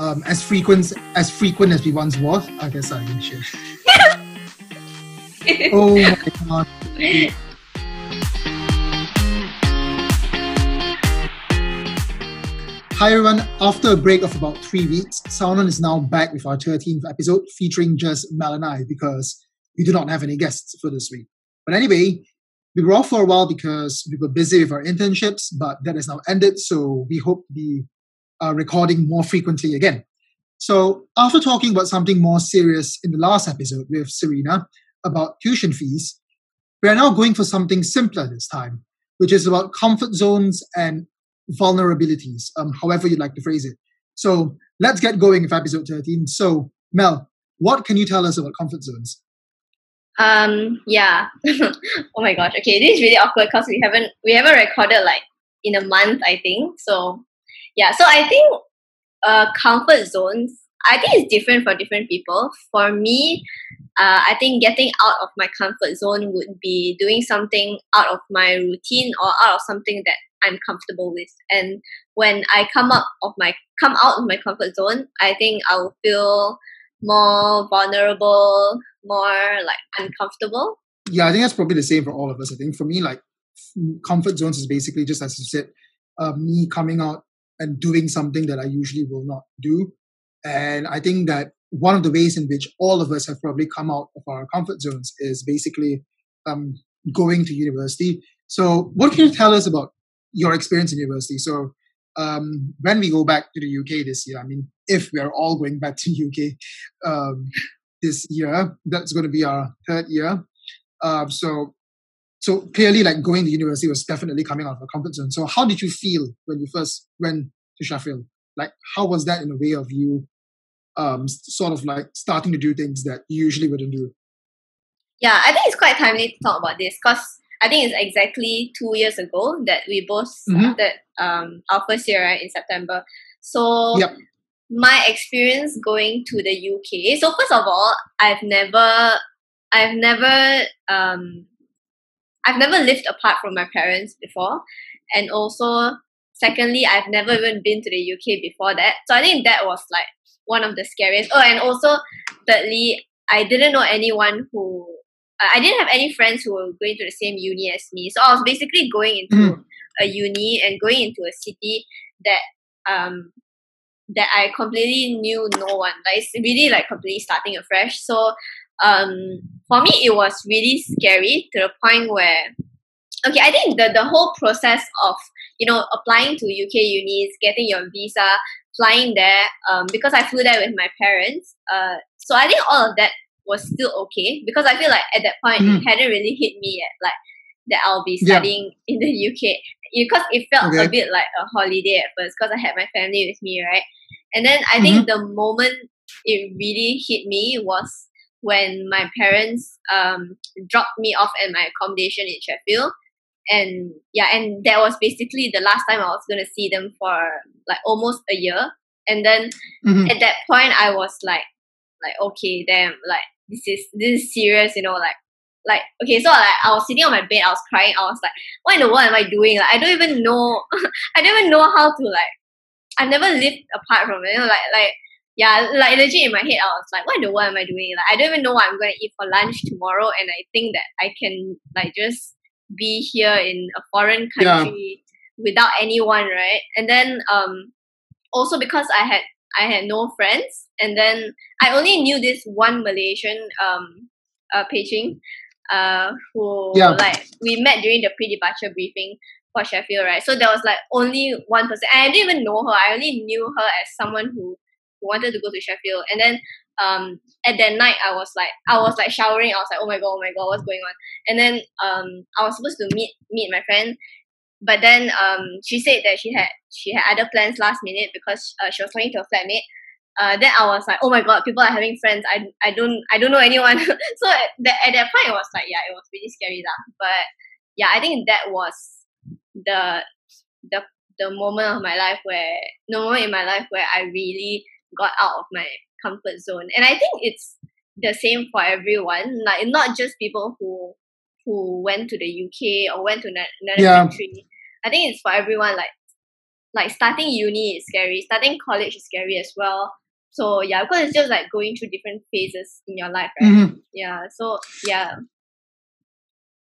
um, as frequent as frequent as we once was. I guess I can share. oh my god. Hi everyone, after a break of about three weeks, SoundOn is now back with our 13th episode featuring just Mel and I because we do not have any guests for this week. But anyway, we were off for a while because we were busy with our internships, but that has now ended, so we hope to be uh, recording more frequently again. So, after talking about something more serious in the last episode with Serena about tuition fees, we are now going for something simpler this time, which is about comfort zones and vulnerabilities, um, however you'd like to phrase it. So, let's get going with episode 13. So, Mel, what can you tell us about comfort zones? Um, yeah. oh my gosh. Okay, this is really awkward because we haven't we haven't recorded like in a month, I think. So yeah, so I think uh comfort zones I think it's different for different people. For me, uh, I think getting out of my comfort zone would be doing something out of my routine or out of something that I'm comfortable with. And when I come up of my come out of my comfort zone, I think I'll feel more vulnerable, more like uncomfortable. Yeah, I think that's probably the same for all of us. I think for me, like comfort zones is basically just as you said, uh, me coming out and doing something that I usually will not do. And I think that one of the ways in which all of us have probably come out of our comfort zones is basically um, going to university. So, what can you tell us about your experience in university? So, um, when we go back to the UK this year, I mean, if we are all going back to UK um, this year, that's going to be our third year. Uh, so, so clearly, like going to university was definitely coming out of a comfort zone. So, how did you feel when you first went to Sheffield? Like, how was that in a way of you, um, sort of like starting to do things that you usually wouldn't do? Yeah, I think it's quite timely to talk about this because I think it's exactly two years ago that we both mm-hmm. started mm-hmm. um, our first year right, in September. So yep. my experience going to the UK. So first of all, I've never, I've never, um, I've never lived apart from my parents before, and also secondly, I've never even been to the UK before that. So I think that was like one of the scariest. Oh, and also thirdly, I didn't know anyone who I didn't have any friends who were going to the same uni as me. So I was basically going into mm. a uni and going into a city that um that I completely knew no one. Like it's really like completely starting afresh. So um for me it was really scary to the point where okay, I think the the whole process of you know applying to UK unis, getting your visa, flying there, um, because I flew there with my parents. Uh, so I think all of that was still okay because I feel like at that point mm. it hadn't really hit me yet, like that I'll be studying yeah. in the UK because it felt okay. a bit like a holiday at first because I had my family with me, right? And then I mm-hmm. think the moment it really hit me was when my parents um, dropped me off at my accommodation in Sheffield. And yeah, and that was basically the last time I was gonna see them for like almost a year. And then mm-hmm. at that point, I was like, like okay, damn, like this is this is serious, you know, like like okay, so like I was sitting on my bed, I was crying, I was like, what in the world am I doing? Like I don't even know I don't even know how to like I've never lived apart from it. You know, like like yeah, like legit in my head I was like, what the world am I doing? Like I don't even know what I'm gonna eat for lunch tomorrow and I think that I can like just be here in a foreign country yeah. without anyone, right? And then um also because I had I had no friends and then I only knew this one Malaysian um uh Pei uh who yeah. like we met during the pre-departure briefing for Sheffield, right? So there was like only one person. And I didn't even know her. I only knew her as someone who wanted to go to Sheffield. And then um at that night I was like I was like showering. I was like, oh my god, oh my god, what's going on? And then um I was supposed to meet meet my friend, but then um she said that she had she had other plans last minute because uh, she was talking to a flatmate uh, then I was like, oh my god, people are having friends. I, I don't I don't know anyone. so at that, at that point, it was like, yeah, it was really scary lah. But yeah, I think that was the the the moment of my life where the moment in my life where I really got out of my comfort zone. And I think it's the same for everyone. Like not just people who who went to the UK or went to another yeah. country. I think it's for everyone. Like like starting uni is scary, starting college is scary as well. So yeah, because it's just like going through different phases in your life, right? Mm-hmm. Yeah. So yeah.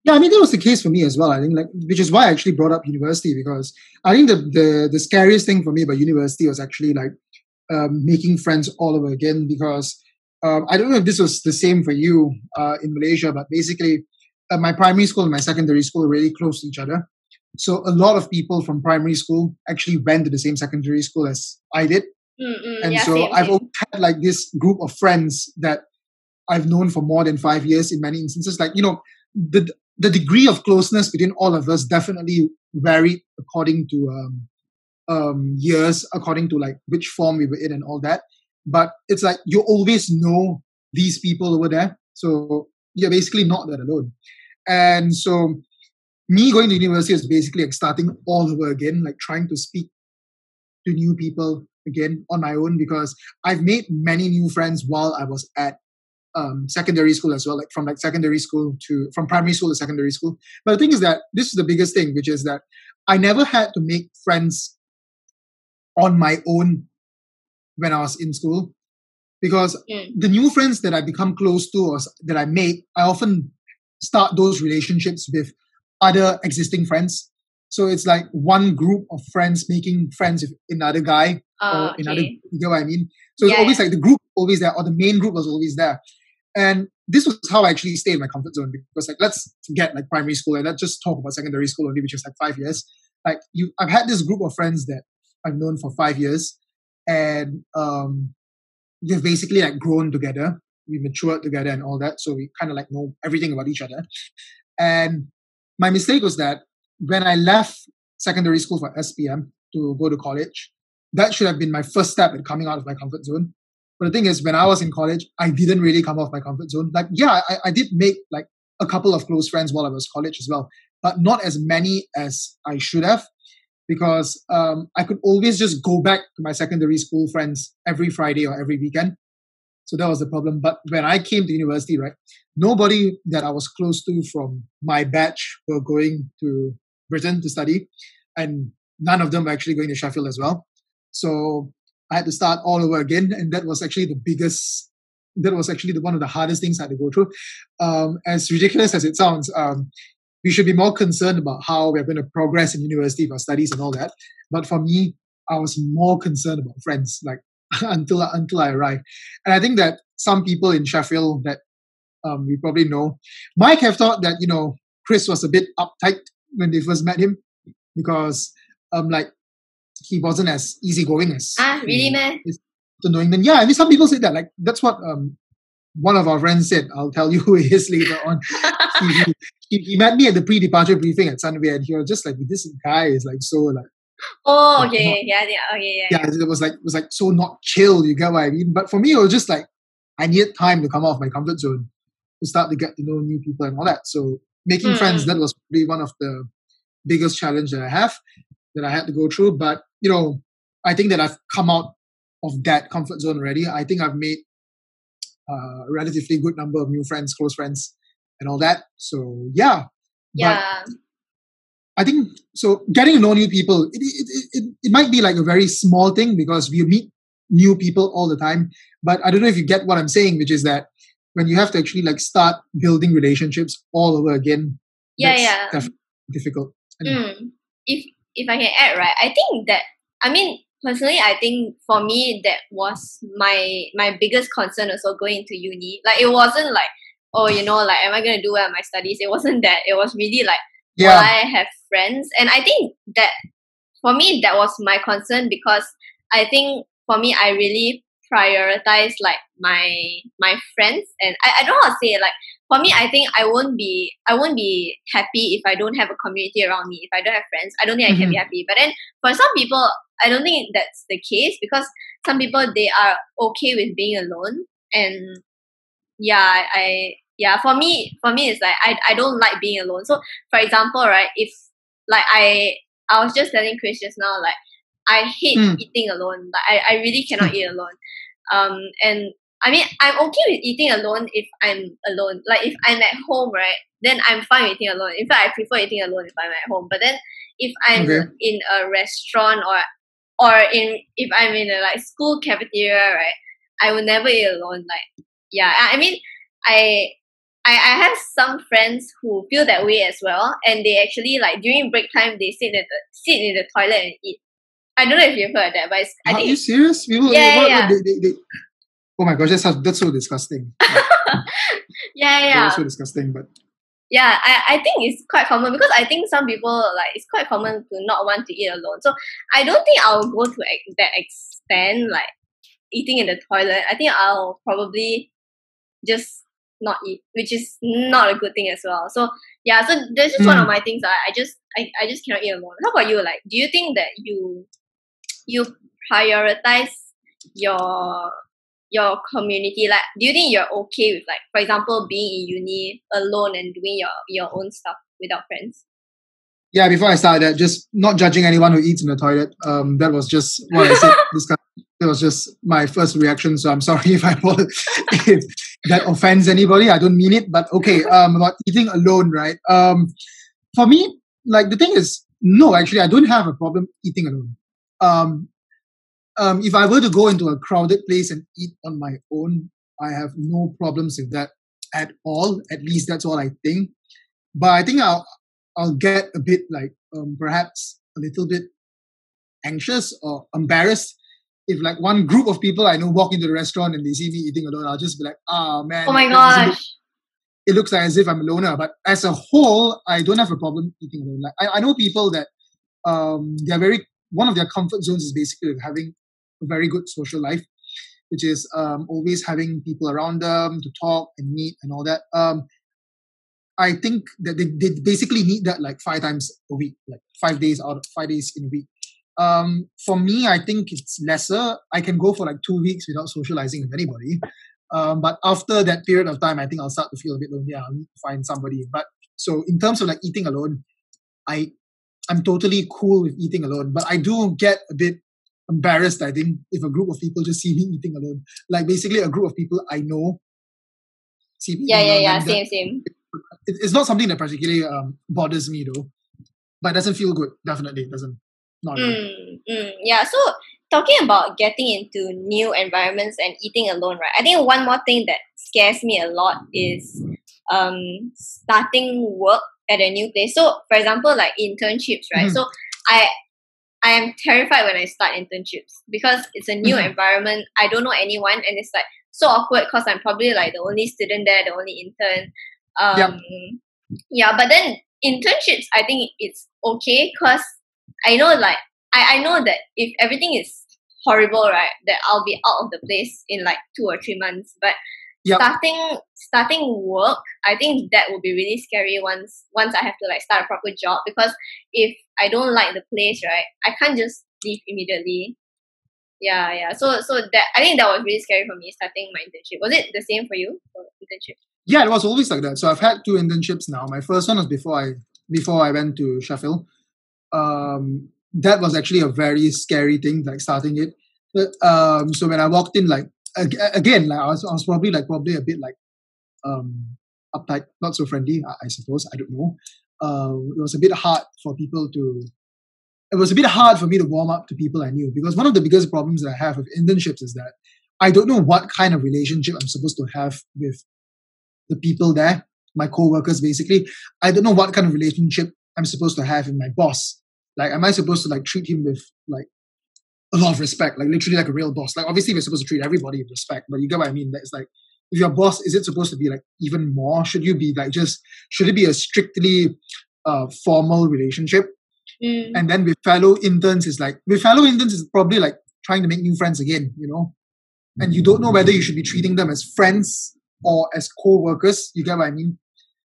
Yeah, I mean that was the case for me as well. I think like which is why I actually brought up university because I think the the, the scariest thing for me about university was actually like um, making friends all over again because um, I don't know if this was the same for you uh, in Malaysia, but basically uh, my primary school and my secondary school are really close to each other. So a lot of people from primary school actually went to the same secondary school as I did. Mm-mm, and yeah, so same, I've same. had like this group of friends that I've known for more than five years in many instances. Like, you know, the the degree of closeness between all of us definitely varied according to um, um, years, according to like which form we were in and all that. But it's like you always know these people over there. So you're basically not that alone. And so me going to university is basically like starting all over again, like trying to speak to new people again on my own because I've made many new friends while I was at um, secondary school as well, like from like secondary school to from primary school to secondary school. But the thing is that this is the biggest thing, which is that I never had to make friends on my own when I was in school because mm. the new friends that I become close to or that I make, I often start those relationships with other existing friends. So it's like one group of friends making friends with another guy uh, or another. Okay. You get what I mean? So yeah, it's always like the group always there or the main group was always there. And this was how I actually stayed in my comfort zone because like let's forget like primary school and let's just talk about secondary school only, which is like five years. Like you, I've had this group of friends that I've known for five years, and um, we've basically like grown together. We matured together and all that, so we kind of like know everything about each other. And my mistake was that when I left secondary school for SPM to go to college, that should have been my first step in coming out of my comfort zone. But the thing is, when I was in college, I didn't really come off my comfort zone. Like, yeah, I, I did make like a couple of close friends while I was college as well, but not as many as I should have because um, I could always just go back to my secondary school friends every Friday or every weekend. So that was the problem. But when I came to university, right, nobody that I was close to from my batch were going to Britain to study, and none of them were actually going to Sheffield as well. So I had to start all over again, and that was actually the biggest. That was actually the, one of the hardest things I had to go through. Um, as ridiculous as it sounds, um, we should be more concerned about how we're going to progress in university for studies and all that. But for me, I was more concerned about friends, like until until I arrived. And I think that some people in Sheffield that um, we probably know might have thought that you know Chris was a bit uptight when they first met him because um like he wasn't as easygoing as ah really man annoying then yeah I mean some people say that like that's what um one of our friends said I'll tell you who he is later on he, he, he, met me at the pre-departure briefing at Sunway and he was just like this guy is like so like Oh, okay, not, yeah, yeah, okay, yeah, yeah. it was like it was like so not chill. You get what I mean? But for me, it was just like I needed time to come off my comfort zone to start to get to know new people and all that. So making mm. friends that was probably one of the biggest challenge that I have that I had to go through. But you know, I think that I've come out of that comfort zone already. I think I've made a relatively good number of new friends, close friends, and all that. So yeah, yeah. But I think so. Getting to know new people, it, it, it, it might be like a very small thing because we meet new people all the time. But I don't know if you get what I'm saying, which is that when you have to actually like start building relationships all over again, yeah, yeah, difficult. Mm. If if I can add, right, I think that I mean personally, I think for me that was my my biggest concern also going into uni. Like it wasn't like oh you know like am I gonna do well in my studies? It wasn't that. It was really like yeah. will I have friends? And I think that for me that was my concern because I think for me I really prioritize like my my friends and I, I don't know how to say it like for me I think I won't be I won't be happy if I don't have a community around me if I don't have friends I don't think mm-hmm. I can be mm-hmm. happy but then for some people I don't think that's the case because some people they are okay with being alone and yeah I yeah for me for me it's like I, I don't like being alone so for example right if like I I was just telling Chris just now like I hate mm. eating alone. Like I, I really cannot eat alone. Um, and I mean, I'm okay with eating alone if I'm alone. Like if I'm at home, right, then I'm fine with eating alone. In fact, I prefer eating alone if I'm at home. But then if I'm okay. in a restaurant or or in if I'm in a like school cafeteria, right, I will never eat alone. Like yeah, I mean I I, I have some friends who feel that way as well, and they actually like during break time they sit in the sit in the toilet and eat. I don't know if you've heard that, but it's, I Are think you serious? People, yeah, what, yeah. They, they, they, oh my gosh, that's that's so disgusting. yeah, yeah. That's so disgusting, but yeah, I, I think it's quite common because I think some people like it's quite common to not want to eat alone. So I don't think I'll go to that extent like eating in the toilet. I think I'll probably just not eat, which is not a good thing as well. So yeah, so that's just mm. one of hmm. my things. I, I just I, I just cannot eat alone. How about you? Like, do you think that you you prioritize your your community? Like, do you think you're okay with like, for example, being in uni alone and doing your your own stuff without friends? Yeah, before I start that, just not judging anyone who eats in the toilet. Um, that was just what I said. this kind it was just my first reaction. So I'm sorry if I if that offends anybody. I don't mean it, but okay. Um, about eating alone, right? Um, for me, like the thing is, no, actually, I don't have a problem eating alone. Um, um, if I were to go into a crowded place and eat on my own, I have no problems with that at all. At least that's what I think. But I think I'll I'll get a bit like um, perhaps a little bit anxious or embarrassed if like one group of people I know walk into the restaurant and they see me eating alone, I'll just be like, ah oh, man. Oh my gosh. It looks like as if I'm a loner. But as a whole, I don't have a problem eating alone. Like I, I know people that um they're very one of their comfort zones is basically having a very good social life, which is um always having people around them to talk and meet and all that. Um I think that they, they basically need that like five times a week, like five days out five days in a week. Um, for me, I think it's lesser. I can go for like two weeks without socializing with anybody. Um, but after that period of time, I think I'll start to feel a bit lonely. I'll need to find somebody. But so in terms of like eating alone, I I'm totally cool with eating alone. But I do get a bit embarrassed. I think if a group of people just see me eating alone, like basically a group of people I know see me. Yeah, yeah, yeah. Same, same. it's not something that particularly um, bothers me though, but it doesn't feel good. Definitely, it doesn't. Not mm, mm, yeah. So talking about getting into new environments and eating alone, right? I think one more thing that scares me a lot is um starting work at a new place. So for example, like internships, right? Mm-hmm. So I I am terrified when I start internships because it's a new mm-hmm. environment. I don't know anyone, and it's like so awkward because I'm probably like the only student there, the only intern. Um, yep. Yeah, but then internships, I think it's okay because I know like I, I know that if everything is horrible, right, that I'll be out of the place in like two or three months. But yep. starting starting work, I think that would be really scary once once I have to like start a proper job because if I don't like the place, right, I can't just leave immediately. Yeah, yeah. So so that I think that was really scary for me starting my internship. Was it the same for you for internship? Yeah, it was always like that. So I've had two internships now. My first one was before I before I went to Sheffield um, that was actually a very scary thing, like starting it. But, um, so when I walked in, like again, like I was, I was probably like probably a bit like um, uptight, not so friendly, I, I suppose. I don't know. Uh, it was a bit hard for people to. It was a bit hard for me to warm up to people I knew because one of the biggest problems that I have with internships is that I don't know what kind of relationship I'm supposed to have with the people there, my co-workers basically. I don't know what kind of relationship I'm supposed to have with my boss. Like, am I supposed to like treat him with like a lot of respect, like literally like a real boss? Like, obviously we're supposed to treat everybody with respect, but you get what I mean? It's like if your boss, is it supposed to be like even more? Should you be like just should it be a strictly uh, formal relationship? Mm. And then with fellow interns is like with fellow interns is probably like trying to make new friends again, you know. And you don't know whether you should be treating them as friends or as co-workers. You get what I mean?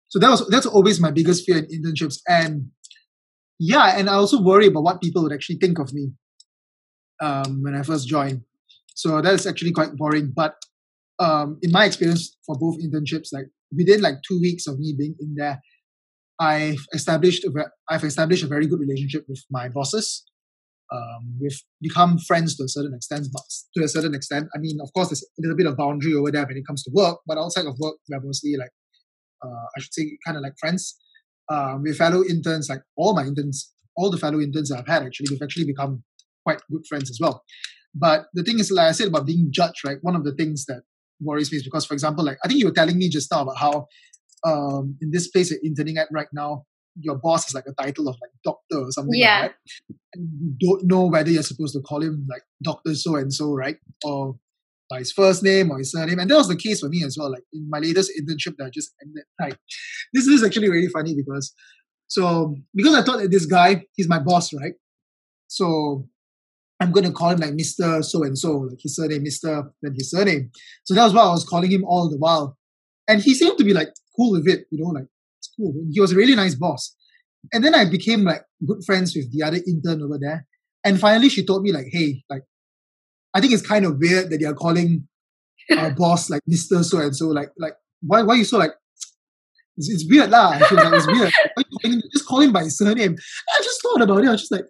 So that was that's always my biggest fear in internships. And yeah, and I also worry about what people would actually think of me um, when I first joined. So that's actually quite boring. But um, in my experience for both internships, like within like two weeks of me being in there, I've established a, I've established a very good relationship with my bosses. Um, we've become friends to a certain extent, but to a certain extent, I mean, of course, there's a little bit of boundary over there when it comes to work, but outside of work, we're mostly like uh, I should say, kind of like friends. Um, with fellow interns, like all my interns all the fellow interns I've had actually, we've actually become quite good friends as well. But the thing is, like I said about being judged, right? One of the things that worries me is because, for example, like I think you were telling me just now about how um, in this place you're interning at right now, your boss is like a title of like doctor or something yeah. like that. And you don't know whether you're supposed to call him like doctor so and so, right? Or by his first name or his surname. And that was the case for me as well. Like in my latest internship that I just ended, like this is actually really funny because so because I thought that this guy, he's my boss, right? So I'm gonna call him like Mr. So and so, like his surname, Mr. then his surname. So that was why I was calling him all the while. And he seemed to be like cool with it, you know, like it's cool. He was a really nice boss. And then I became like good friends with the other intern over there. And finally she told me like, hey, like I think it's kind of weird that you're calling our boss like Mr. So and so. Like, like why why are you so like it's, it's weird lah. I feel like it's weird. just call him by his surname. I just thought about it. I was just like,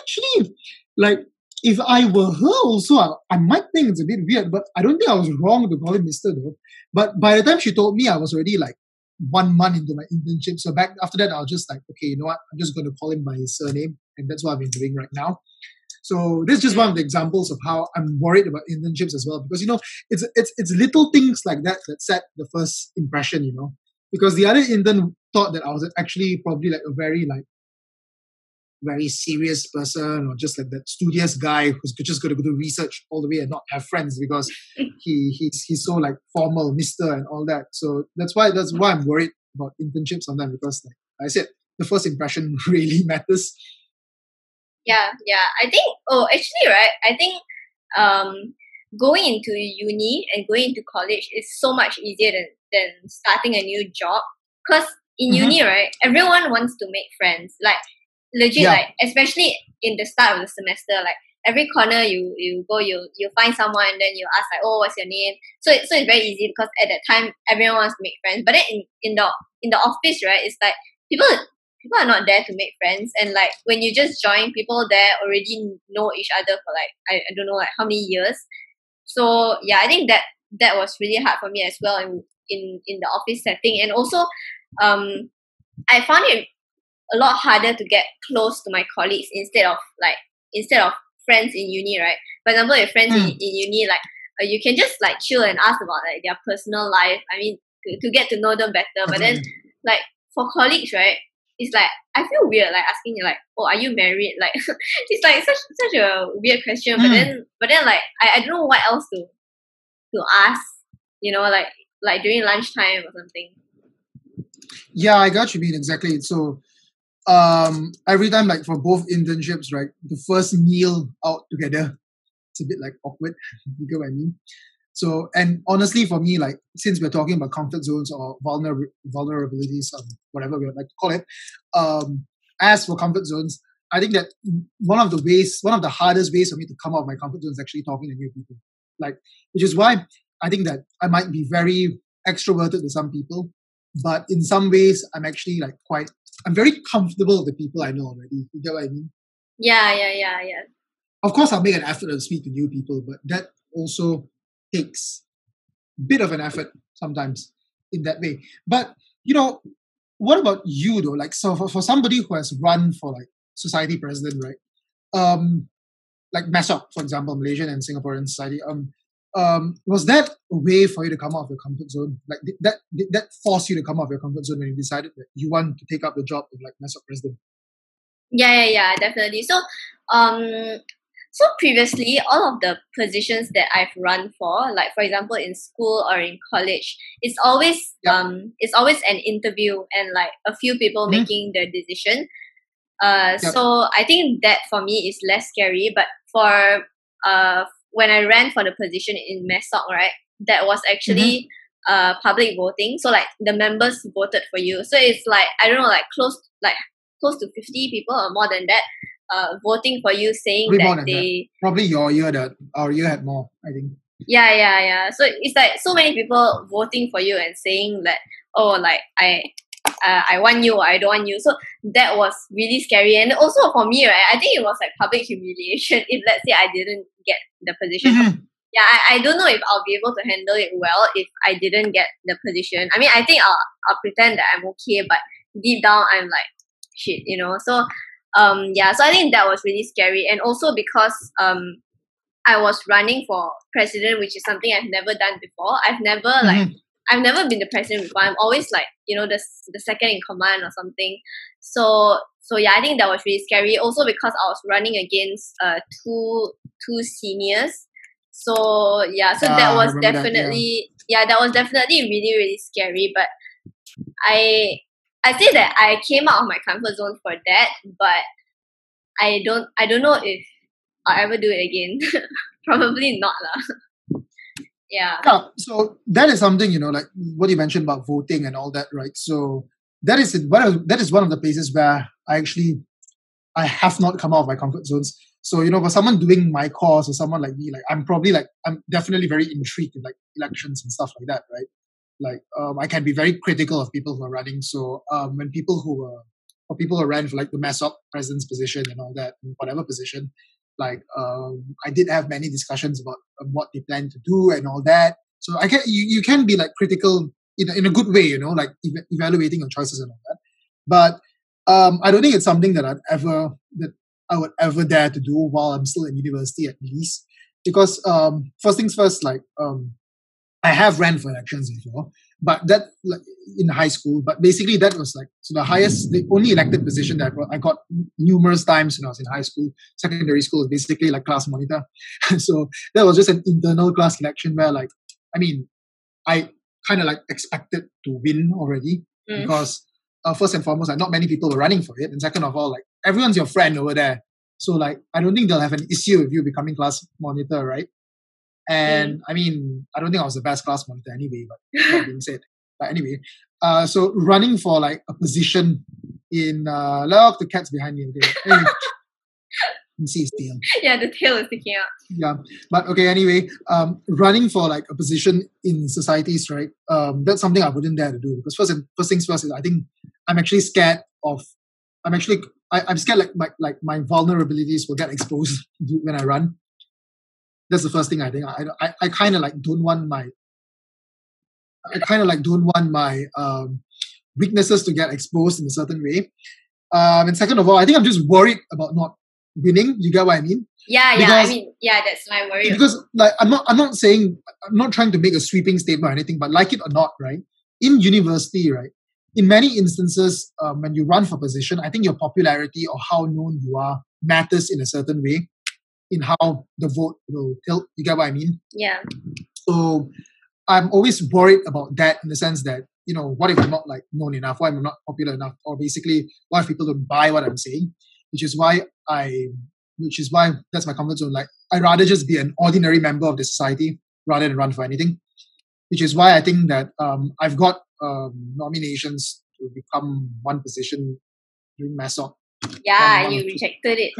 actually, like if I were her also, I, I, might think it's a bit weird, but I don't think I was wrong to call him Mister though. But by the time she told me, I was already like one month into my internship. So back after that, I was just like, okay, you know what? I'm just going to call him by his surname, and that's what I've been doing right now. So this is just one of the examples of how I'm worried about internships as well, because you know it's it's it's little things like that that set the first impression. You know, because the other intern thought that I was actually probably like a very like very serious person or just like that studious guy who's just going to do research all the way and not have friends because he he's he's so like formal, Mister and all that. So that's why that's why I'm worried about internships sometimes because like I said, the first impression really matters. Yeah, yeah. I think oh actually right, I think um going into uni and going into college is so much easier than, than starting a new job. Because in mm-hmm. uni, right, everyone wants to make friends. Like legit, yeah. like especially in the start of the semester, like every corner you you go, you you find someone, and then you ask like, oh, what's your name? So so it's very easy because at that time everyone wants to make friends. But then in in the in the office, right, it's like people people are not there to make friends and like when you just join people there already know each other for like I, I don't know like how many years so yeah, I think that that was really hard for me as well in in, in the office setting, and also um, I found it a lot harder to get close to my colleagues instead of like instead of friends in uni, right? For example, your friends mm. in, in uni, like uh, you can just like chill and ask about like their personal life. I mean, to, to get to know them better. But then, like for colleagues, right? It's like I feel weird like asking like, oh, are you married? Like it's like such such a weird question. Mm. But then but then like I, I don't know what else to to ask. You know, like like during lunchtime or something. Yeah, I got you mean exactly. So um every time like for both internships, right, the first meal out together, it's a bit like awkward. you get what I mean? So, and honestly, for me, like since we're talking about comfort zones or vulner- vulnerabilities, um, whatever we would like to call it, um, as for comfort zones, I think that one of the ways, one of the hardest ways for me to come out of my comfort zone is actually talking to new people. Like, which is why I think that I might be very extroverted to some people, but in some ways, I'm actually like quite, I'm very comfortable with the people I know already. You get what I mean? Yeah, yeah, yeah, yeah. Of course, I'll make an effort to speak to new people, but that also takes a bit of an effort sometimes in that way. But you know, what about you though? Like, so for, for somebody who has run for like society president, right? Um, like MESOC, for example, Malaysian and Singaporean society. Um, um, was that a way for you to come out of your comfort zone? Like, did that did that force you to come out of your comfort zone when you decided that you want to take up the job of like MESOC president? Yeah, yeah, yeah, definitely. So, um, so previously, all of the positions that I've run for, like for example in school or in college, it's always yep. um it's always an interview and like a few people mm-hmm. making the decision. Uh, so I think that for me is less scary. But for uh when I ran for the position in MESOC, right, that was actually mm-hmm. uh public voting. So like the members voted for you. So it's like I don't know, like close like close to fifty people or more than that uh, voting for you, saying that they that. probably your year that our year had more. I think. Yeah, yeah, yeah. So it's like so many people voting for you and saying that oh, like I. Uh, I want you or I don't want you. So that was really scary. And also for me, right, I think it was like public humiliation if let's say I didn't get the position. Mm-hmm. Yeah, I, I don't know if I'll be able to handle it well if I didn't get the position. I mean, I think I'll, I'll pretend that I'm okay, but deep down I'm like, shit, you know. So um, yeah, so I think that was really scary, and also because um, I was running for president, which is something I've never done before. I've never mm-hmm. like I've never been the president before. I'm always like you know the the second in command or something. So so yeah, I think that was really scary. Also because I was running against uh two two seniors. So yeah, so that was definitely that, yeah. yeah, that was definitely really really scary. But I I say that I came out of my comfort zone for that, but I don't I don't know if I'll ever do it again. Probably not lah. yeah. Yeah. So that is something you know, like what you mentioned about voting and all that, right? So that is of that is one of the places where I actually I have not come out of my comfort zones. So you know, for someone doing my course or someone like me, like I'm probably like I'm definitely very intrigued in like elections and stuff like that, right? Like um, I can be very critical of people who are running. So um, when people who are or people who ran for like the MASOC president's position and all that, whatever position, like um, I did have many discussions about um, what they plan to do and all that. So I can you, you can be like critical in a, in a good way, you know, like ev- evaluating your choices and all that. But um, I don't think it's something that I'd ever that I would ever dare to do while I'm still in university at least. Because um, first things first, like um, I have ran for elections before, but that like in high school. But basically, that was like so the highest, the only elected position that I got numerous times when I was in high school. Secondary school was basically like class monitor. so that was just an internal class election where, like, I mean, I kind of like expected to win already mm. because uh, first and foremost, like not many people were running for it, and second of all, like everyone's your friend over there. So like I don't think they'll have an issue with you becoming class monitor, right? And mm. I mean, I don't think I was the best class monitor anyway, but that being said. But anyway, uh, so running for like a position in uh look the cats behind me, okay. Anyway, see his tail. Yeah, the tail is sticking out. Yeah. But okay, anyway, um running for like a position in societies, right? Um that's something I wouldn't dare to do because first and first things first is I think I'm actually scared of I'm actually I, I'm scared like my like my vulnerabilities will get exposed when I run. That's the first thing I think. I I, I kind of like don't want my I kind of like don't want my um, weaknesses to get exposed in a certain way. Um, and second of all, I think I'm just worried about not winning. You get what I mean? Yeah, because, yeah. I mean, yeah, that's my worry. Because like I'm not I'm not saying I'm not trying to make a sweeping statement or anything, but like it or not, right? In university, right? In many instances, um, when you run for position, I think your popularity or how known you are matters in a certain way in how the vote will tilt. You get what I mean? Yeah. So I'm always worried about that in the sense that, you know, what if I'm not like known enough? Why am I not popular enough? Or basically, why if people don't buy what I'm saying? Which is why I, which is why that's my comfort zone. Like, I'd rather just be an ordinary member of the society rather than run for anything. Which is why I think that um, I've got um, nominations to become one position during MASOC. Yeah, you rejected it.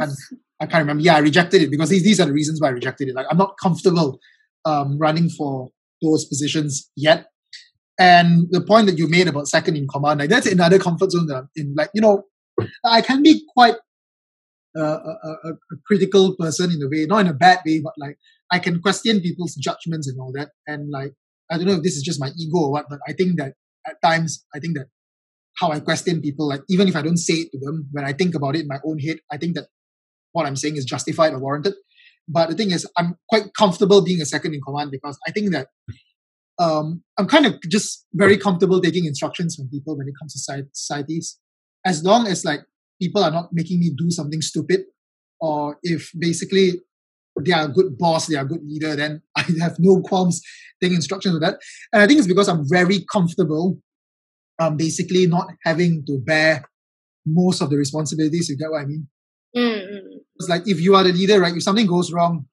I can't remember. Yeah, I rejected it because these, these are the reasons why I rejected it. Like I'm not comfortable um, running for those positions yet. And the point that you made about second in command, like that's another comfort zone that I'm in. Like, you know, I can be quite a, a, a, critical person in a way, not in a bad way, but like I can question people's judgments and all that. And like, I don't know if this is just my ego or what, but I think that at times, I think that how I question people, like even if I don't say it to them, when I think about it in my own head, I think that what I'm saying is justified or warranted. But the thing is, I'm quite comfortable being a second in command because I think that um, I'm kind of just very comfortable taking instructions from people when it comes to societies, as long as like people are not making me do something stupid, or if basically they are a good boss, they are a good leader, then I have no qualms taking instructions of that. And I think it's because I'm very comfortable, um, basically not having to bear most of the responsibilities. You get what I mean? Mm-hmm. It's like if you are the leader, right? If something goes wrong,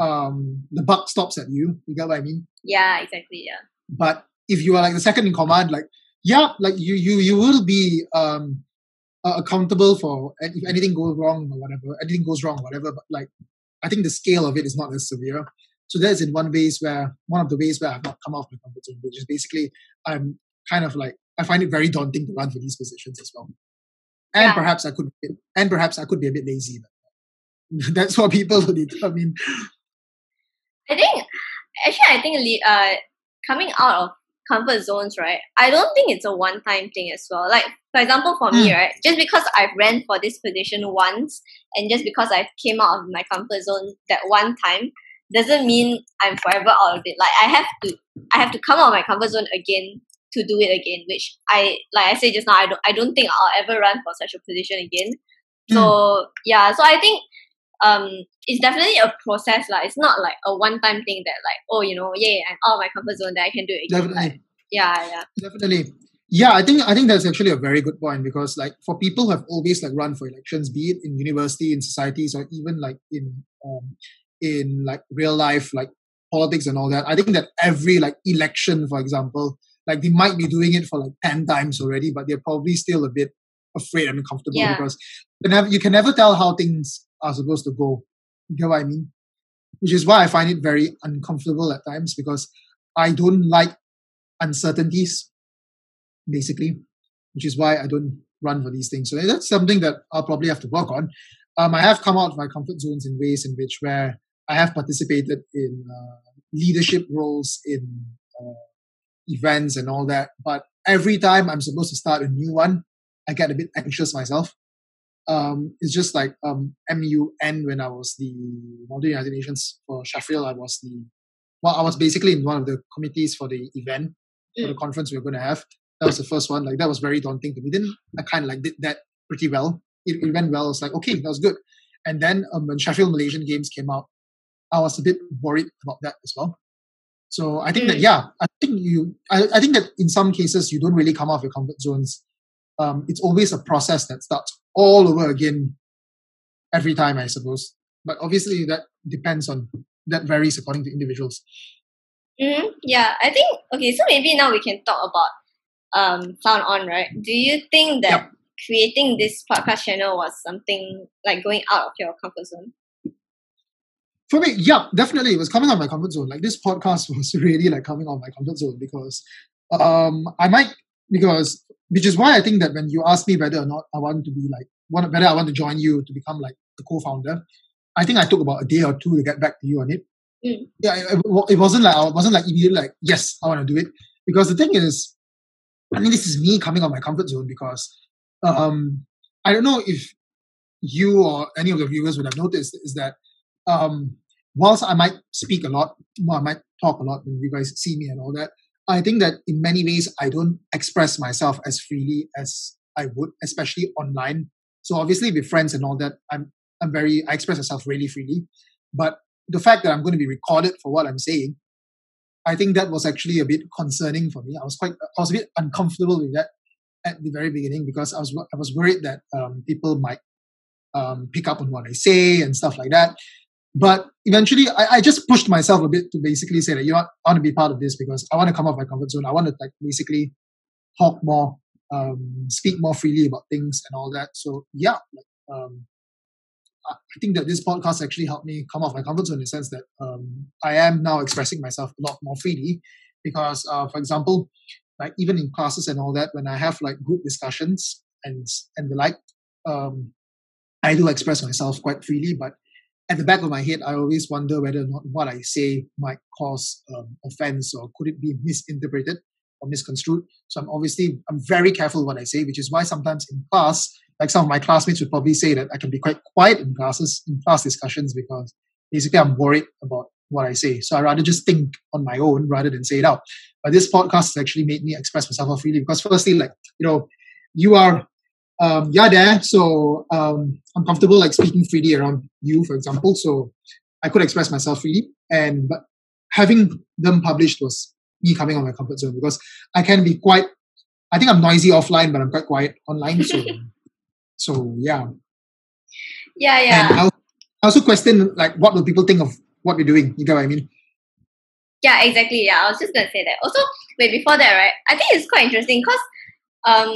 um, the buck stops at you. You get what I mean? Yeah, exactly. Yeah. But if you are like the second in command, like yeah, like you you you will be um uh, accountable for if anything goes wrong or whatever, anything goes wrong, or whatever. But like, I think the scale of it is not as severe. So that's in one ways where one of the ways where I've not come off my comfort zone, which is basically I'm kind of like I find it very daunting to run for these positions as well and yeah. perhaps I could, and perhaps I could be a bit lazy. That's what people will determine. I think, actually, I think uh, coming out of comfort zones, right? I don't think it's a one time thing as well. Like for example, for mm. me, hmm. right, just because I've ran for this position once, and just because I came out of my comfort zone that one time, doesn't mean I'm forever out of it. Like I have to, I have to come out of my comfort zone again to do it again. Which I, like I said just now, I don't, I don't think I'll ever run for such a position again. So mm. yeah, so I think um it's definitely a process like it's not like a one time thing that like oh you know yeah I'm out of my comfort zone that I can do it again. Definitely. Like, yeah, yeah. Definitely. Yeah, I think I think that's actually a very good point because like for people who have always like run for elections, be it in university, in societies, or even like in um in like real life, like politics and all that, I think that every like election, for example, like they might be doing it for like 10 times already, but they're probably still a bit afraid and uncomfortable yeah. because you can, never, you can never tell how things are supposed to go. You get what I mean? Which is why I find it very uncomfortable at times because I don't like uncertainties, basically, which is why I don't run for these things. So that's something that I'll probably have to work on. Um, I have come out of my comfort zones in ways in which where I have participated in uh, leadership roles in uh, events and all that. But every time I'm supposed to start a new one, I get a bit anxious myself. Um, it's just like um, MUN when I was the Model United Nations for Sheffield. I was the well, I was basically in one of the committees for the event for the mm. conference we were going to have. That was the first one. Like that was very daunting to me. Then I kind of like did that pretty well. It, it went well. It's like okay, that was good. And then um, when Sheffield Malaysian Games came out, I was a bit worried about that as well. So I think mm. that yeah, I think you, I, I think that in some cases you don't really come out of your comfort zones um, it's always a process that starts all over again every time, I suppose. But obviously, that depends on that varies according to individuals. Mm-hmm. Yeah, I think okay. So maybe now we can talk about um Sound On, right? Do you think that yep. creating this podcast channel was something like going out of your comfort zone? For me, yeah, definitely, it was coming out of my comfort zone. Like this podcast was really like coming out of my comfort zone because um I might because which is why I think that when you ask me whether or not I want to be like one whether I want to join you to become like the co-founder, I think I took about a day or two to get back to you on it. Mm. Yeah, it, it, wasn't like I wasn't like immediately like yes, I want to do it because the thing is, I mean, this is me coming out my comfort zone because um, I don't know if you or any of the viewers would have noticed is that um, whilst I might speak a lot, well, I might talk a lot when you guys see me and all that, I think that in many ways, I don't express myself as freely as I would, especially online. So obviously with friends and all that, I'm, I'm very, I express myself really freely. But the fact that I'm going to be recorded for what I'm saying, I think that was actually a bit concerning for me. I was quite, I was a bit uncomfortable with that at the very beginning because I was, I was worried that um, people might um, pick up on what I say and stuff like that. But eventually, I, I, just pushed myself a bit to basically say that you know I want to be part of this because I want to come off my comfort zone. I want to like basically talk more, um, speak more freely about things and all that. So yeah, like, um, I think that this podcast actually helped me come off my comfort zone in the sense that um, I am now expressing myself a lot more freely. Because, uh, for example, like even in classes and all that, when I have like group discussions and and the like, um, I do express myself quite freely. But at the back of my head, I always wonder whether or not what I say might cause um, offense or could it be misinterpreted or misconstrued. So I'm obviously I'm very careful what I say, which is why sometimes in class, like some of my classmates would probably say that I can be quite quiet in classes, in class discussions, because basically I'm worried about what I say. So I rather just think on my own rather than say it out. But this podcast has actually made me express myself freely because firstly, like, you know, you are um, you're there, so um, I'm comfortable like speaking freely around you, for example. So I could express myself freely, and but having them published was me coming on my comfort zone because I can be quite. I think I'm noisy offline, but I'm quite quiet online. So, so yeah. Yeah, yeah. And I also question like what will people think of what we're doing. You get what I mean? Yeah, exactly. Yeah, I was just gonna say that. Also, wait before that, right? I think it's quite interesting because um,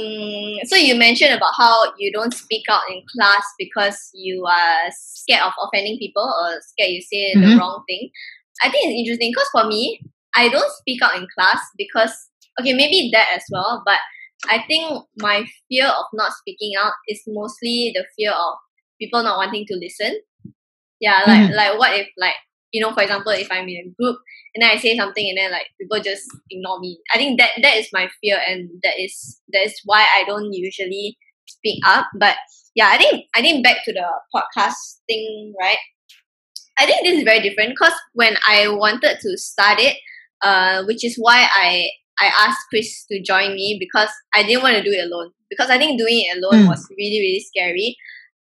so you mentioned about how you don't speak out in class because you are scared of offending people or scared you say mm-hmm. the wrong thing. I think it's interesting because for me, I don't speak out in class because okay, maybe that as well, but I think my fear of not speaking out is mostly the fear of people not wanting to listen. Yeah, like mm-hmm. like what if like you know, for example, if I'm in a group and then I say something and then like people just ignore me. I think that that is my fear and that is that is why I don't usually speak up. But yeah, I think I think back to the podcast thing, right? I think this is very different because when I wanted to start it, uh, which is why I I asked Chris to join me because I didn't want to do it alone because I think doing it alone mm. was really really scary.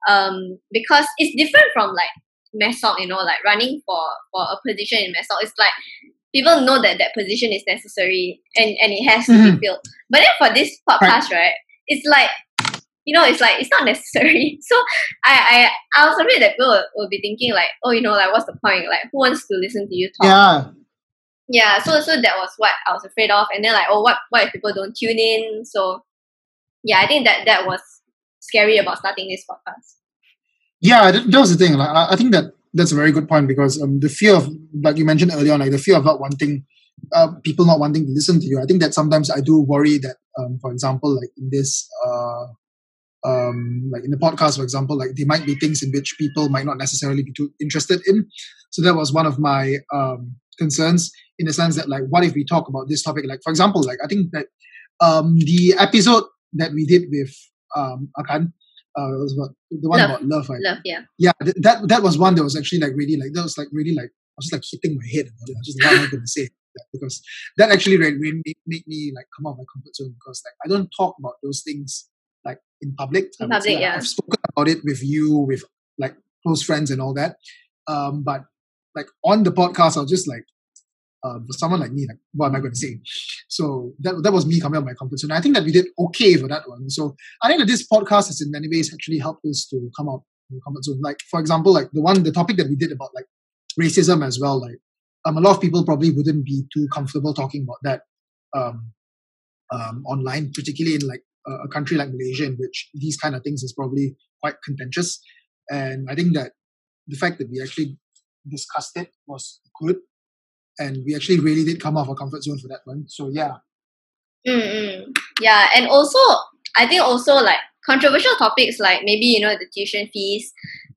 Um, because it's different from like MESOC, you know, like running for for a position in MESOC. It's like people know that that position is necessary and and it has mm-hmm. to be mm-hmm. filled. But then for this podcast, right, right it's like you know, it's like it's not necessary. So I I, I was afraid that people will, will, be thinking like, oh, you know, like what's the point? Like who wants to listen to you talk? Yeah. Yeah. So so that was what I was afraid of. And then like, oh what what if people don't tune in? So yeah, I think that that was scary about starting this podcast. Yeah, that, that was the thing. Like I, I think that that's a very good point because um, the fear of like you mentioned earlier on, like the fear of not wanting uh, people not wanting to listen to you. I think that sometimes I do worry that, um, for example, like in this uh, um, like in the podcast, for example, like there might be things in which people might not necessarily be too interested in. So that was one of my um, concerns in the sense that like, what if we talk about this topic? Like, for example, like I think that um, the episode that we did with um, Akan, uh, was about the one love. about love, right? Love, yeah. Yeah, th- that that was one that was actually like really like that was like really like I was just like hitting my head about it. I was just what am I going to say? Because that actually really, really made me like come out of my comfort zone because like I don't talk about those things like in public. In public, say, yeah. I've spoken about it with you, with like close friends and all that. Um, but like on the podcast, I was just like, uh, for someone like me, like, what am I going to say? So that, that was me coming out of my comfort zone. I think that we did okay for that one. So I think that this podcast has in many ways actually helped us to come out of the comfort zone. Like, for example, like the one, the topic that we did about like racism as well, like, um, a lot of people probably wouldn't be too comfortable talking about that um, um, online, particularly in like a country like Malaysia, in which these kind of things is probably quite contentious. And I think that the fact that we actually discussed it was good, and we actually really did come off our comfort zone for that one. So yeah. Mm-hmm. Yeah, and also I think also like controversial topics like maybe you know the tuition fees.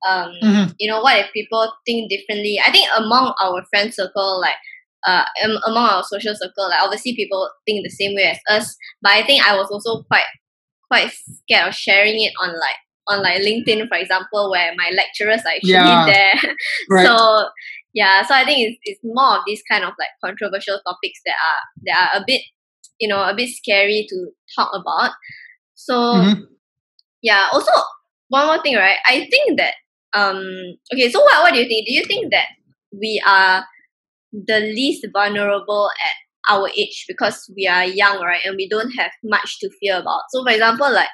Um, mm-hmm. you know what if people think differently? I think among our friend circle, like uh, among our social circle, like obviously people think the same way as us. But I think I was also quite quite scared of sharing it on like on like LinkedIn, for example, where my lecturers are actually yeah. there. right. So yeah, so I think it's, it's more of these kind of like controversial topics that are that are a bit you know a bit scary to talk about. So mm-hmm. yeah, also one more thing, right? I think that um okay, so what what do you think? Do you think that we are the least vulnerable at our age because we are young, right? And we don't have much to fear about. So, for example, like,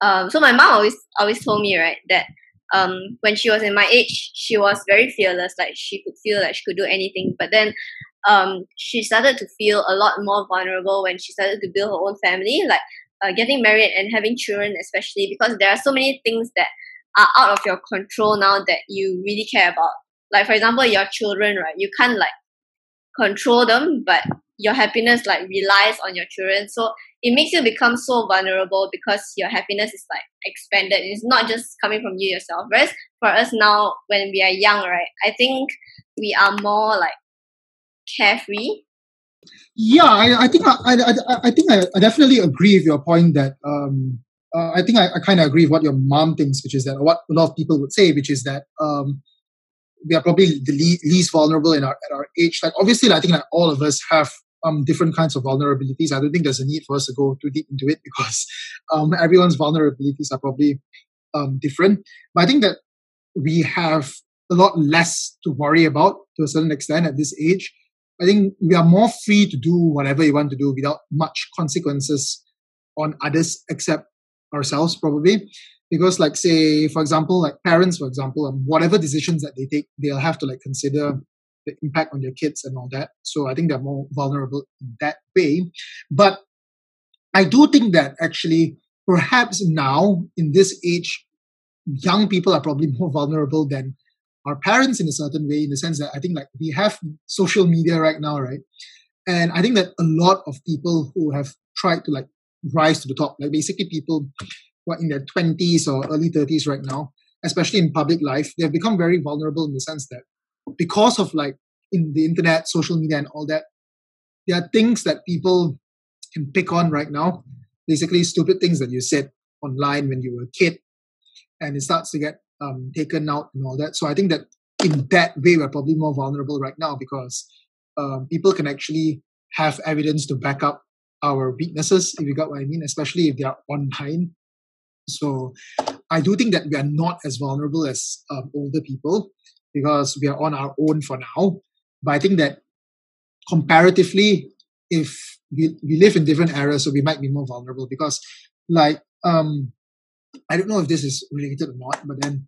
um, so my mom always always told me, right, that um, when she was in my age, she was very fearless. Like she could feel like she could do anything. But then, um, she started to feel a lot more vulnerable when she started to build her own family, like uh, getting married and having children, especially because there are so many things that are out of your control now that you really care about. Like for example, your children, right? You can't like control them, but your happiness like relies on your children. So it makes you become so vulnerable because your happiness is like expanded. It's not just coming from you yourself. Whereas for us now, when we are young, right, I think we are more like carefree. Yeah, I, I think I, I, I think I, I definitely agree with your point that um, uh, I think I, I kind of agree with what your mom thinks, which is that what a lot of people would say, which is that um, we are probably the le- least vulnerable in our at our age. Like obviously, I think that all of us have um, different kinds of vulnerabilities. I don't think there's a need for us to go too deep into it because um, everyone's vulnerabilities are probably um, different. But I think that we have a lot less to worry about to a certain extent at this age. I think we are more free to do whatever you want to do without much consequences on others except ourselves, probably. Because, like, say, for example, like parents, for example, um, whatever decisions that they take, they'll have to like consider the impact on their kids and all that. So I think they're more vulnerable in that way. But I do think that actually, perhaps now in this age, young people are probably more vulnerable than our parents in a certain way, in the sense that I think like we have social media right now, right? And I think that a lot of people who have tried to like rise to the top, like basically people who are in their 20s or early 30s right now, especially in public life, they have become very vulnerable in the sense that because of like in the internet, social media, and all that, there are things that people can pick on right now. Basically, stupid things that you said online when you were a kid, and it starts to get um, taken out and all that. So I think that in that way, we're probably more vulnerable right now because um, people can actually have evidence to back up our weaknesses, if you got what I mean, especially if they are online. So I do think that we are not as vulnerable as um, older people because we are on our own for now. But I think that comparatively, if we, we live in different eras, so we might be more vulnerable because, like, um, I don't know if this is related or not, but then,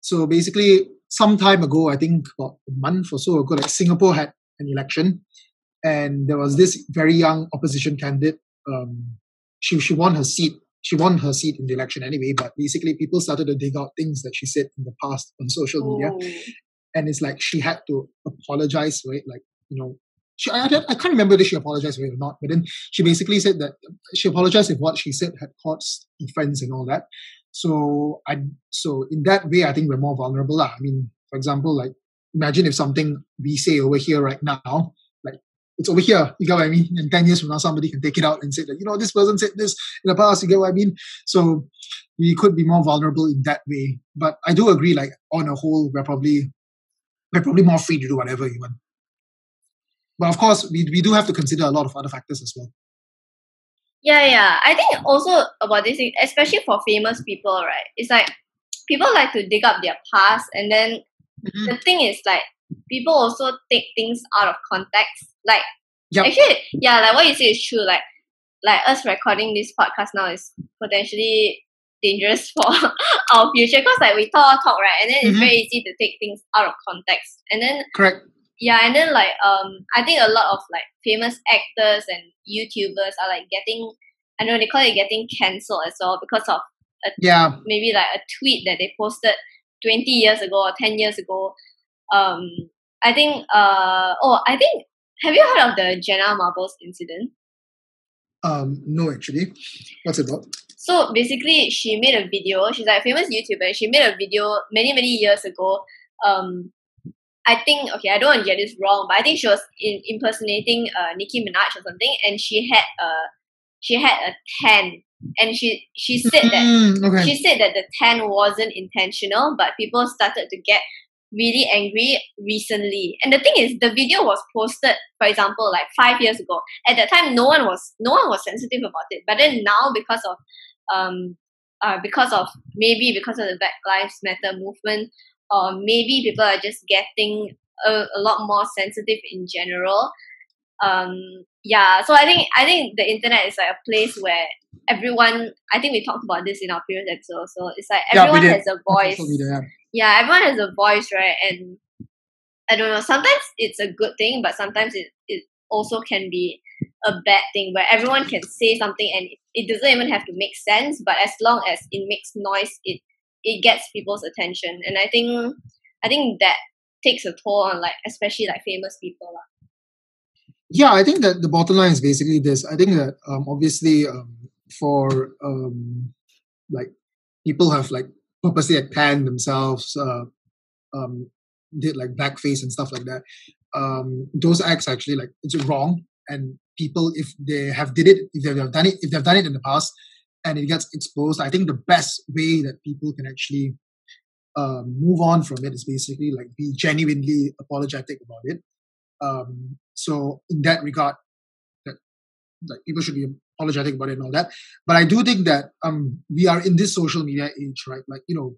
so basically, some time ago, I think about a month or so ago, like Singapore had an election, and there was this very young opposition candidate. Um, she she won her seat. She won her seat in the election anyway. But basically, people started to dig out things that she said in the past on social media, oh. And it's like she had to apologize for it. Like you know, she, I, I can't remember if she apologized for it or not, but then she basically said that she apologized if what she said had caused offense and all that. So I so in that way, I think we're more vulnerable. Lah. I mean, for example, like imagine if something we say over here right now, like it's over here, you get what I mean? And 10 years from now, somebody can take it out and say that, you know, this person said this in the past, you get what I mean? So we could be more vulnerable in that way. But I do agree, like on a whole, we're probably we're probably more free to do whatever you want. But of course, we, we do have to consider a lot of other factors as well. Yeah, yeah. I think also about this, thing, especially for famous people, right? It's like people like to dig up their past, and then mm-hmm. the thing is like people also take things out of context. Like yep. actually, yeah, like what you say is true. Like like us recording this podcast now is potentially dangerous for our future. Because like we talk talk right, and then it's mm-hmm. very easy to take things out of context, and then correct. Yeah and then like um i think a lot of like famous actors and youtubers are like getting i know they call it getting cancelled as well because of a, yeah. maybe like a tweet that they posted 20 years ago or 10 years ago. Um i think uh oh i think have you heard of the jenna marbles incident? Um no actually. What's it about so basically she made a video. She's like a famous youtuber. She made a video many many years ago. Um I think okay, I don't want to get this wrong, but I think she was in, impersonating uh, Nicki Minaj or something, and she had a she had a tan, and she she said that mm, okay. she said that the tan wasn't intentional, but people started to get really angry recently. And the thing is, the video was posted, for example, like five years ago. At that time, no one was no one was sensitive about it, but then now because of um uh, because of maybe because of the Black Lives Matter movement, or maybe people are just getting a, a lot more sensitive in general um yeah so i think i think the internet is like a place where everyone i think we talked about this in our previous episode so it's like everyone yeah, has a voice yeah. everyone has a voice right? And i don't know sometimes it's a good thing but sometimes it, it also can be a bad thing where everyone can say something and it doesn't even have to make sense but as long as it makes noise it it gets people's attention. And i think i think that takes a toll on like especially like famous people yeah i think that the bottom line is basically this. I think that um, obviously um, for um, like people have like purposely planned themselves uh, um, did like blackface and stuff like that um, those acts actually like it's wrong and people if they have did it if they have done it if they've done it in the past and it gets exposed, I think the best way that people can actually uh, move on from it is basically like be genuinely apologetic about it. Um, so in that regard, that like people should be apologetic about it and all that. But I do think that um, we are in this social media age, right? Like you know,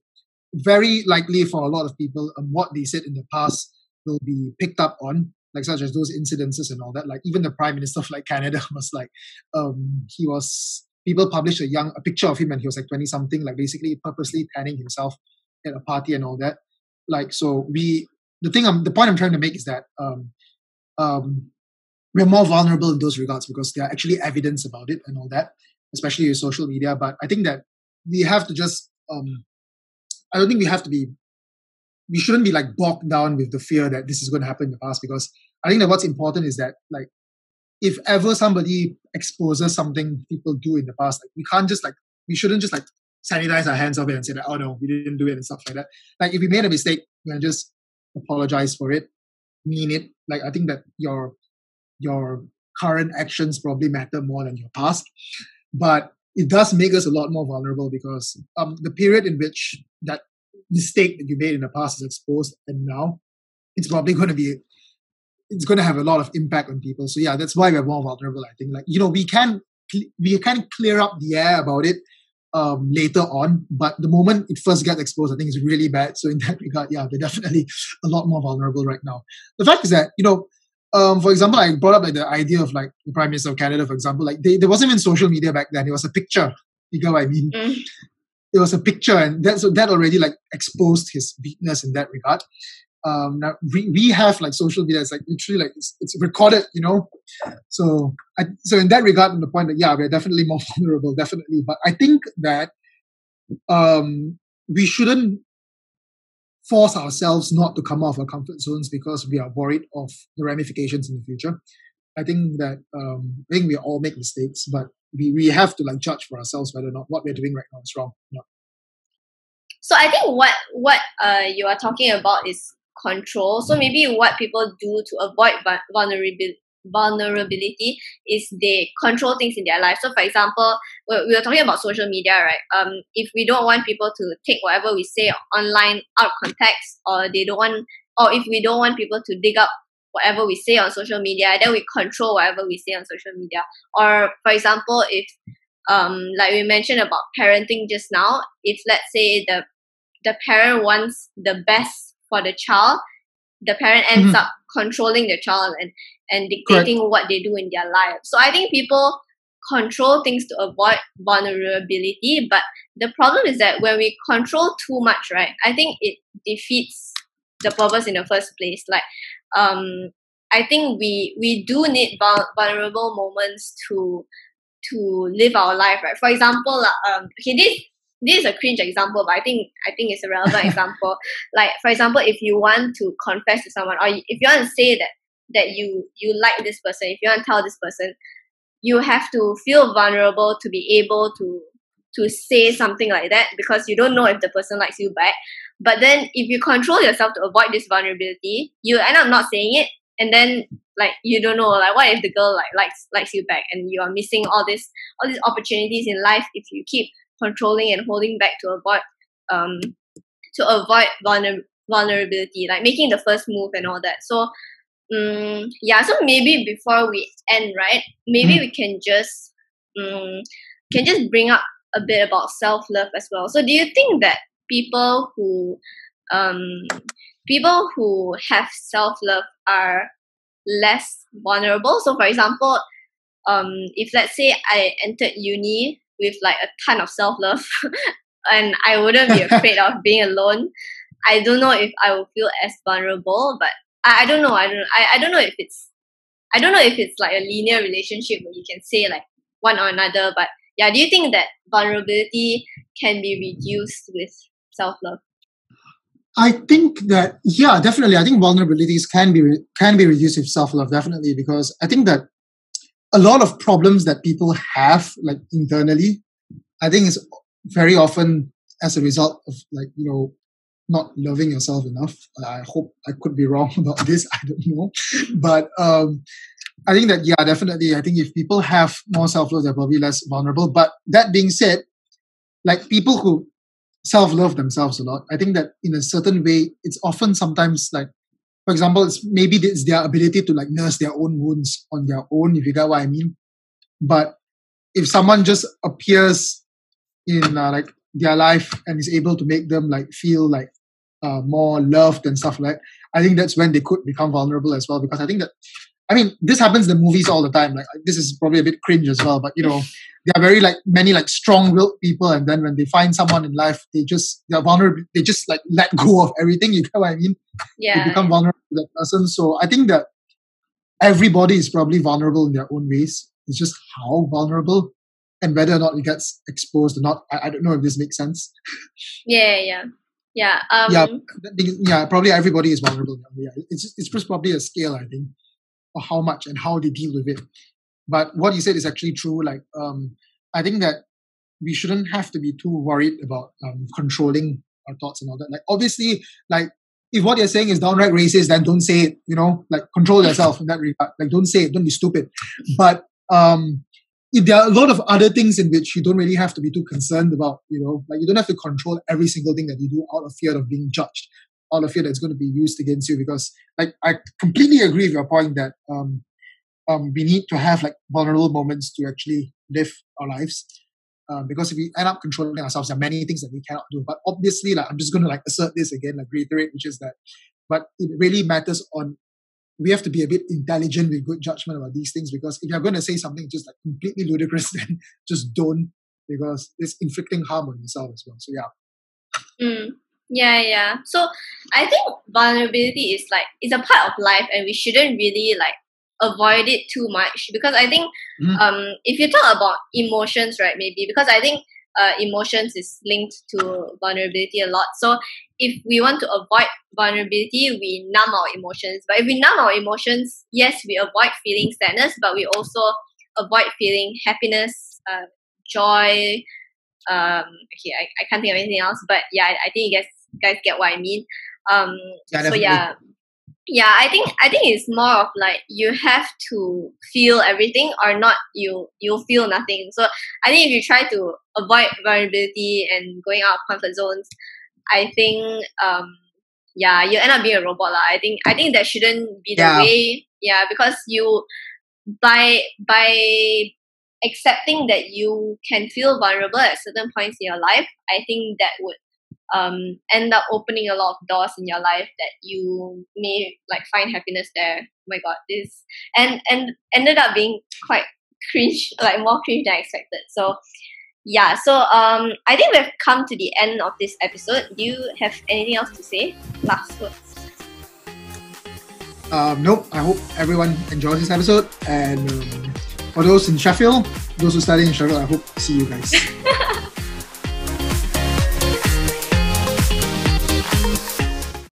very likely for a lot of people, um, what they said in the past will be picked up on like such as those incidences and all that. Like even the prime minister of like Canada was like, um, he was people published a young a picture of him and he was like 20 something like basically purposely tanning himself at a party and all that like so we the thing I'm the point I'm trying to make is that um um we're more vulnerable in those regards because there are actually evidence about it and all that especially with social media but I think that we have to just um I don't think we have to be we shouldn't be like bogged down with the fear that this is going to happen in the past because I think that what's important is that like if ever somebody exposes something people do in the past, like we can't just like we shouldn't just like sanitize our hands of it and say that oh no we didn't do it and stuff like that. Like if we made a mistake, we can just apologize for it, mean it. Like I think that your your current actions probably matter more than your past, but it does make us a lot more vulnerable because um, the period in which that mistake that you made in the past is exposed, and now it's probably going to be it's going to have a lot of impact on people. So yeah, that's why we're more vulnerable. I think like you know we can we can clear up the air about it um, later on. But the moment it first gets exposed, I think it's really bad. So in that regard, yeah, we're definitely a lot more vulnerable right now. The fact is that, you know, um, for example, I brought up like the idea of like the Prime Minister of Canada, for example, like they, there wasn't even social media back then. It was a picture. You get what I mean? Mm. It was a picture, and that so that already like exposed his weakness in that regard um, now we, we have like social media it's like literally like it's, it's recorded you know so I, so in that regard on the point that yeah we're definitely more vulnerable definitely but i think that um, we shouldn't force ourselves not to come out of our comfort zones because we are worried of the ramifications in the future. I think that um, i think we all make mistakes but we, we have to like judge for ourselves whether or not what we're doing right now is wrong so I think what what uh, you are talking about is control. So maybe what people do to avoid vulnerability vulnerability is they control things in their life. So, for example, we were talking about social media, right? Um, if we don't want people to take whatever we say online out of context, or they don't want, or if we don't want people to dig up whatever we say on social media, then we control whatever we say on social media. Or, for example, if um, like we mentioned about parenting just now, if let's say the the parent wants the best for the child, the parent ends mm-hmm. up controlling the child and, and dictating Correct. what they do in their life. So I think people control things to avoid vulnerability, but the problem is that when we control too much, right, I think it defeats the purpose in the first place. Like, um, I think we we do need vulnerable moments to to live our life, right? For example, um, okay, this this is a cringe example, but I think I think it's a relevant example. Like for example, if you want to confess to someone, or if you want to say that that you you like this person, if you want to tell this person, you have to feel vulnerable to be able to to say something like that because you don't know if the person likes you back. But then if you control yourself to avoid this vulnerability, you end up not saying it, and then like you don't know like what if the girl like likes likes you back and you are missing all this all these opportunities in life if you keep controlling and holding back to avoid um to avoid vulner- vulnerability, like making the first move and all that. So um, yeah, so maybe before we end, right, maybe mm. we can just um, can just bring up a bit about self love as well. So do you think that people who um people who have self love are less vulnerable? So for example, um if let's say I entered uni with like a ton of self love, and I wouldn't be afraid of being alone. I don't know if I will feel as vulnerable, but I, I don't know. I don't. I, I don't know if it's. I don't know if it's like a linear relationship where you can say like one or another. But yeah, do you think that vulnerability can be reduced with self love? I think that yeah, definitely. I think vulnerabilities can be can be reduced with self love, definitely, because I think that a lot of problems that people have like internally i think is very often as a result of like you know not loving yourself enough. I hope i could be wrong about this i don't know. But um i think that yeah definitely i think if people have more self-love they're probably less vulnerable. But that being said like people who self-love themselves a lot i think that in a certain way it's often sometimes like for example, it's maybe it's their ability to like nurse their own wounds on their own, if you get what I mean. But if someone just appears in uh, like their life and is able to make them like feel like uh, more loved and stuff like, I think that's when they could become vulnerable as well. Because I think that I mean, this happens in the movies all the time. Like this is probably a bit cringe as well, but you know, there are very like many like strong-willed people, and then when they find someone in life, they just they're vulnerable. They just like let go of everything. You know what I mean? Yeah. They become vulnerable to that person. So I think that everybody is probably vulnerable in their own ways. It's just how vulnerable and whether or not it gets exposed or not. I, I don't know if this makes sense. Yeah, yeah. Yeah. Um, yeah. Yeah. Probably everybody is vulnerable. Yeah. It's it's just probably a scale, I think or how much and how they deal with it. But what you said is actually true. Like, um, I think that we shouldn't have to be too worried about um, controlling our thoughts and all that. Like, obviously, like if what you're saying is downright racist, then don't say it. You know, like control yourself in that regard. Like don't say it. Don't be stupid. But um, there are a lot of other things in which you don't really have to be too concerned about. You know, like you don't have to control every single thing that you do out of fear of being judged, out of fear that's going to be used against you. Because, like, I completely agree with your point that um, um, we need to have like vulnerable moments to actually live our lives. Um, because if we end up controlling ourselves, there are many things that we cannot do. But obviously, like I'm just going to like assert this again, like reiterate, which is that, but it really matters on. We have to be a bit intelligent with good judgment about these things because if you're going to say something just like completely ludicrous, then just don't because it's inflicting harm on yourself as well. So yeah. Mm. Yeah, yeah. So I think vulnerability is like it's a part of life, and we shouldn't really like avoid it too much because I think mm. um, if you talk about emotions, right, maybe because I think uh, emotions is linked to vulnerability a lot. So if we want to avoid vulnerability, we numb our emotions. But if we numb our emotions, yes, we avoid feeling sadness, but we also avoid feeling happiness, uh, joy. Um, okay, I, I can't think of anything else, but yeah, I, I think you guys guys get what I mean. Um, yeah, so yeah, yeah i think i think it's more of like you have to feel everything or not you you'll feel nothing so i think if you try to avoid vulnerability and going out of comfort zones i think um yeah you end up being a robot lah. i think i think that shouldn't be the yeah. way yeah because you by by accepting that you can feel vulnerable at certain points in your life i think that would um, end up opening a lot of doors in your life that you may like find happiness there. Oh my god, this and and ended up being quite cringe, like more cringe than I expected. So yeah, so um, I think we've come to the end of this episode. Do you have anything else to say? Last words. Um, nope. I hope everyone enjoys this episode, and um, for those in Sheffield, those who study in Sheffield, I hope to see you guys.